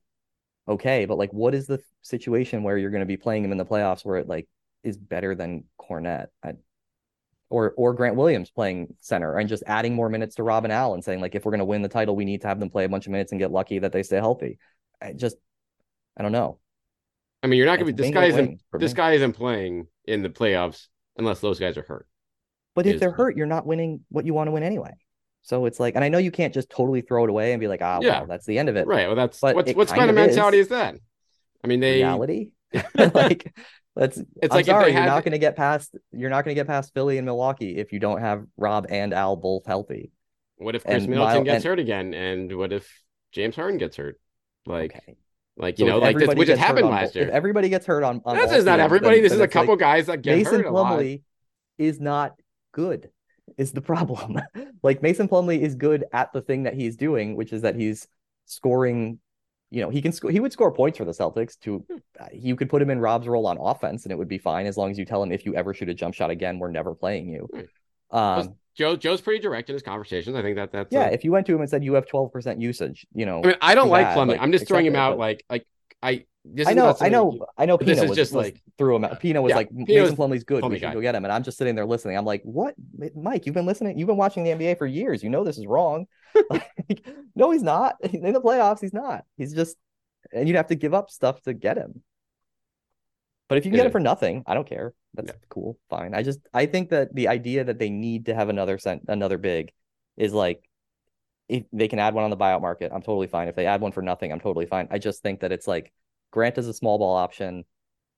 Okay, but like, what is the situation where you're going to be playing him in the playoffs where it like is better than Kornet? I, or or Grant Williams playing center and just adding more minutes to Robin Allen, saying like if we're going to win the title, we need to have them play a bunch of minutes and get lucky that they stay healthy. I just I don't know. I mean, you're not gonna be this guy isn't this guy isn't playing in the playoffs unless those guys are hurt. But if Is- they're hurt, you're not winning what you want to win anyway. So it's like, and I know you can't just totally throw it away and be like, ah, Yeah. well, that's the end of it. Right. Well, that's But what's what's kind kind of mentality is. is that? I mean, they Reality, like that's. It's I'm like sorry, you're not going to get past. You're not going to get past Philly and Milwaukee if you don't have Rob and Al both healthy. What if Khris And Middleton Mile- gets and- hurt again? And what if James Harden gets hurt? Like, Okay. like you So know, like this, which has gets hurt happened on last both- If year. everybody gets hurt on, on This is not everybody. then- This then is a it's like- couple guys that get Mason hurt a lot. Plumlee is not good. Is the problem? like Mason Plumlee is good at the thing that he's doing, which is that he's scoring. You know, he can score. He would score points for the Celtics. To uh, you could put him in Rob's role on offense, and it would be fine as long as you tell him if you ever shoot a jump shot again, we're never playing you. Um, Joe Joe's pretty direct in his conversations. I think that that's yeah, a- if you went to him and said you have twelve percent usage, you know, I mean, I don't like bad, Plumlee. like, I'm just throwing him out but- like like I. I know, I know, something- I know. Pino was, just was- like- threw him out. Pino was Yeah, like Mason was Plumlee's good. Plumlee We should guy. go get him. And I'm just sitting there listening. I'm like, what, Mike? You've been listening. You've been watching the NBA for years. You know this is wrong. Like, no, he's not. In the playoffs, he's not. He's just, and you'd have to give up stuff to get him. But if you can get him for nothing, I don't care. That's Yeah. cool, fine. I just, I think that the idea that they need to have another cent, another big, is like if they can add one on the buyout market, I'm totally fine. If they add one for nothing, I'm totally fine. I just think that it's like Grant is a small ball option,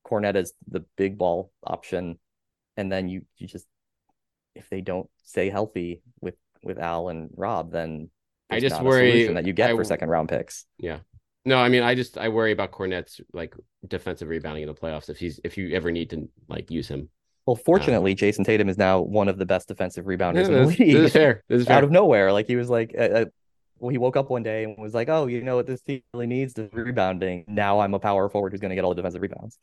Kornet is the big ball option, and then you you just if they don't stay healthy with with Al and Rob, then I just worry- that you get I- for second round picks. Yeah. No, I mean, I just I worry about Kornet's like defensive rebounding in the playoffs if he's if you ever need to like use him. Well, fortunately, Jayson Tatum is now one of the best defensive rebounders in the league. this is fair. This is fair. Out of nowhere, like he was like uh, well, he woke up one day and was like, "Oh, you know what this team really needs is rebounding. Now I'm a power forward who's going to get all the defensive rebounds."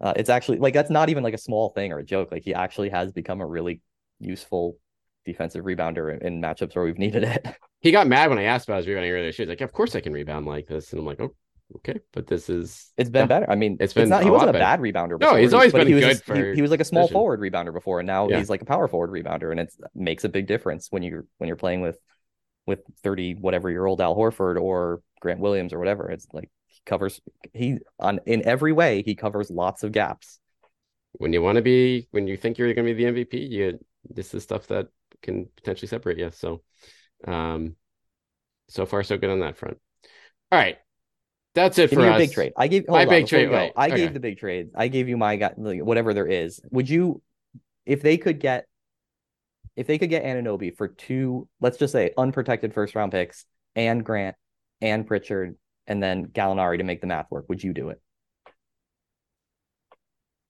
Uh, it's actually like that's not even like a small thing or a joke. Like he actually has become a really useful defensive rebounder in, in matchups where we've needed it. He got mad when I asked about his rebounding earlier. She was like, "Of course I can rebound like this," and I'm like, "Oh, okay." But this is It's been Yeah. better. I mean, It's it's, been not. He wasn't a bad rebounder. No, he's always been he was good just- for he, he was like a small position. forward rebounder before, and now Yeah. he's like a power forward rebounder, and it makes a big difference when you're when you're playing with with thirty whatever year old Al Horford or Grant Williams or whatever. It's like he covers he on in every way he covers lots of gaps. when you want to be when you think you're going to be the MVP, you this is stuff that can potentially separate you. So, um, so far so good on that front. All right, that's it Give for me us. big trade. I gave My on, big trade. I okay. gave the big trade. I gave you my like, whatever there is. Would you, if they could get, if they could get Anunoby for two, let's just say unprotected first round picks and Grant and Pritchard and then Gallinari to make the math work, would you do it?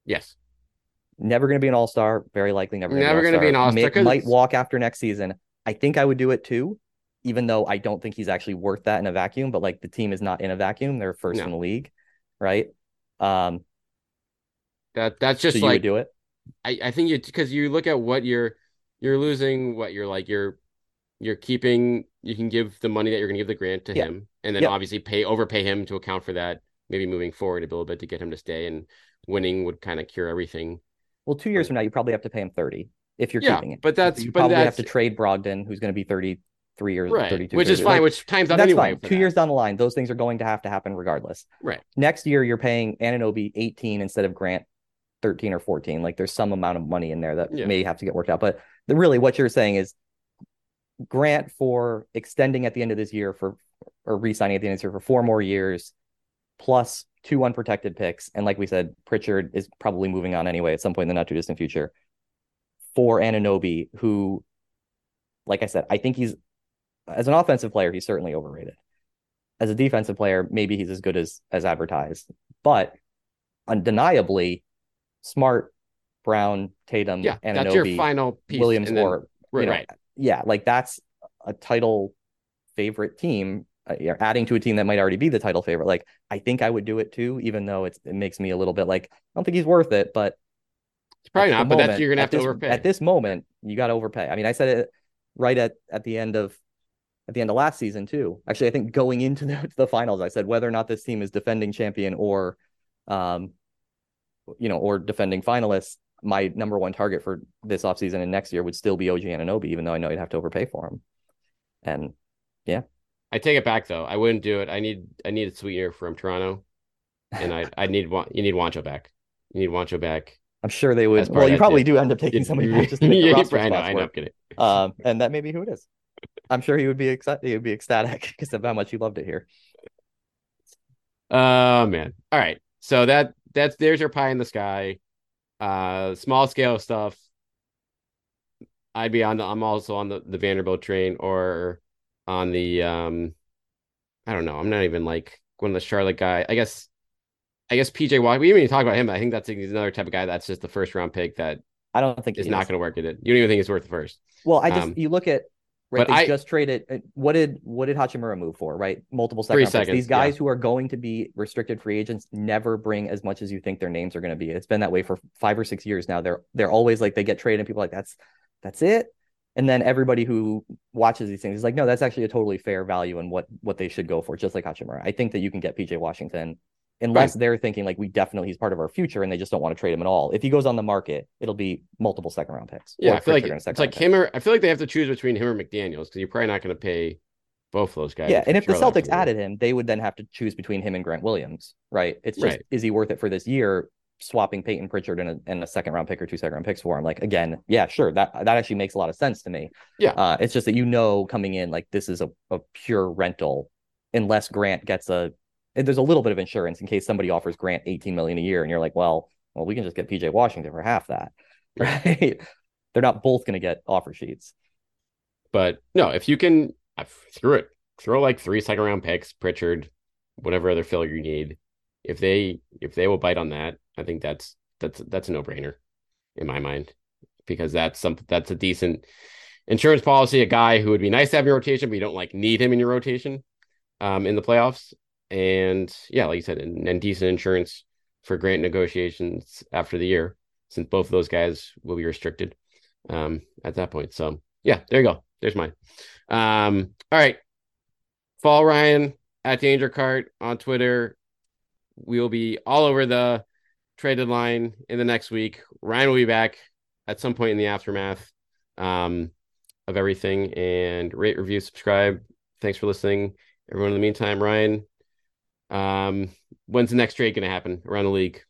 Yes, Never going to be an all star. Very likely never. Never going gonna be an all-star, Might, 'cause might walk after next season. I think I would do it too, even though I don't think he's actually worth that in a vacuum. But like the team is not in a vacuum; they're first No. in the league, right? Um, that that's so just you would like do it. I I think you because you look at what you're you're losing, what you're like you're you're keeping. You can give the money that you're going to give the grant to Yeah. him, and then Yep. obviously pay overpay him to account for that. Maybe moving forward a little bit to get him to stay, and winning would kind of cure everything. Well, two years from now, you probably have to pay him 30 if you're Yeah, keeping it. but that's- you but probably have to trade Brogdon, who's going to be 33 years, Right, 32, which is fine, Like, which times out that's anyway. fine. Two that. years down the line, those things are going to have to happen regardless. Right. Next year, you're paying Anunoby 18 instead of Grant 13 or 14. Like there's some amount of money in there that Yeah. may have to get worked out. But the, really, what you're saying is Grant for extending at the end of this year for or re-signing at the end of this year for four more years, plus two unprotected picks, and like we said, Pritchard is probably moving on anyway at some point in the not too distant future. For Anunoby, who, like I said, I think he's as an offensive player, he's certainly overrated. As a defensive player, maybe he's as good as as advertised, but undeniably, Smart, Brown, Tatum, Yeah, Anunoby, that's your final piece. Williams, then- or right, you know, right. yeah, like that's a title favorite team. Uh, you're adding to a team that might already be the title favorite. Like I think I would do it too, even though it's it makes me a little bit like I don't think he's worth it, but It's probably not, but that's you're gonna have to this- overpay. At this moment, you got to overpay. I mean, I said it right at at the end of at the end of last season too. Actually, I think going into the, the finals, I said whether or not this team is defending champion or, um, you know, or defending finalists. My number one target for this offseason and next year would still be OG Anunoby, even though I know you'd have to overpay for him. And yeah. I take it back though. I wouldn't do it. I need I need a sweetener from Toronto, and I I need you need Juancho back. You need Juancho back. I'm sure they would. Well, you probably do end up taking somebody back just to make the Yeah, roster I know, I know, I'm work. kidding. Um, and that may be who it is. I'm sure he would be excited. He would be ecstatic because of how much he loved it here. Oh man. All right. So that that's there's your pie in the sky. Uh small scale stuff. I'd be on the I'm also on the, the Vanderbilt train or on the um I don't know. I'm not even like one of the Charlotte guy. I guess I guess PJ Walker. We didn't even talk about him. but I think that's he's another type of guy that's just the first round pick that I don't think is not going to work at it. You don't even think it's worth the first. Well, I just Um, you look at right. but They I- just traded. uh, What did what did Hachimura move for? Right, multiple second Three picks. seconds, These guys who are going to be restricted free agents never bring as much as you think their names are going to be. It's been that way for five or six years now. They're they're always like they get traded and people are like that's that's it. And then everybody who watches these things is like, no, that's actually a totally fair value and what what they should go for, just like Hachimura. I think that you can get PJ Washington unless they're thinking like we definitely he's part of our future and they just don't want to trade him at all. If he goes on the market, it'll be multiple second round picks. Yeah, I feel like it's like pick. him or I feel like they have to choose between him or McDaniels because you're probably not going to pay both those guys. Yeah, and if the Celtics added him, they would then have to choose between him and Grant Williams, right? It's just Right. is he worth it for this year? Swapping Payton Pritchard and a, and a second round pick or two second round picks for him, like again, yeah, sure, that that actually makes a lot of sense to me. Yeah. uh, it's just that you know coming in like this is a, a pure rental, unless Grant gets a. There's a little bit of insurance in case somebody offers Grant 18 million a year, and you're like, well, well, we can just get PJ Washington for half that, right? They're not both going to get offer sheets. But no, if you can throw it, throw like three second round picks, Pritchard, whatever other filler you need. If they if they will bite on that, I think that's that's that's a no brainer in my mind because that's some that's a decent insurance policy, a guy who would be nice to have in your rotation, but you don't like need him in your rotation um, in the playoffs. And yeah, like you said, and, and decent insurance for grant negotiations after the year, since both of those guys will be restricted um, at that point. So yeah, there you go. There's mine. Um, all right. Fall Ryan at Danger Cart on Twitter. We'll be all over the traded line in the next week. Ryan will be back at some point in the aftermath um, of everything and rate, review, subscribe. Thanks for listening. Everyone in the meantime, Ryan, um, when's the next trade going to happen around the league?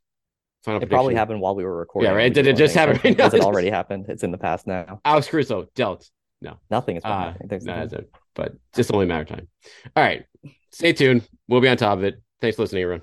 Final it probably happened while we were recording. Yeah, right. Did it just happen right? Has it already happened? It's in the past now. Alex Caruso dealt. No, nothing is uh. No, but just only a matter of time. All right, stay tuned. We'll be on top of it. Thanks for listening, everyone.